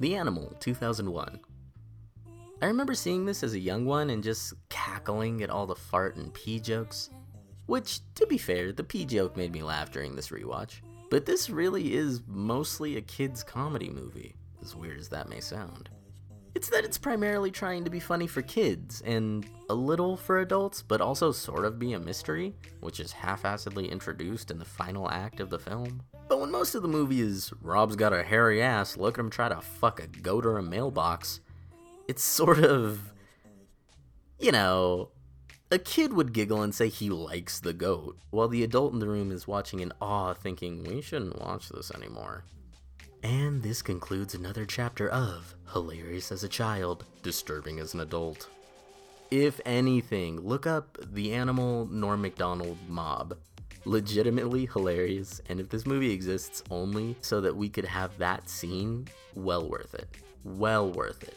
The Animal, 2001. I remember seeing this as a young one and just cackling at all the fart and pee jokes. Which, to be fair, the pee joke made me laugh during this rewatch. But this really is mostly a kid's comedy movie, as weird as that may sound. It's that it's primarily trying to be funny for kids and a little for adults, but also sort of be a mystery, which is half assedly introduced in the final act of the film. But when most of the movie is Rob's got a hairy ass, look at him try to fuck a goat or a mailbox, it's sort of. You know, a kid would giggle and say he likes the goat, while the adult in the room is watching in awe, thinking, we shouldn't watch this anymore. And this concludes another chapter of Hilarious as a Child, Disturbing as an Adult. If anything, look up the animal Norm MacDonald mob. Legitimately hilarious, and if this movie exists only so that we could have that scene, well worth it. Well worth it.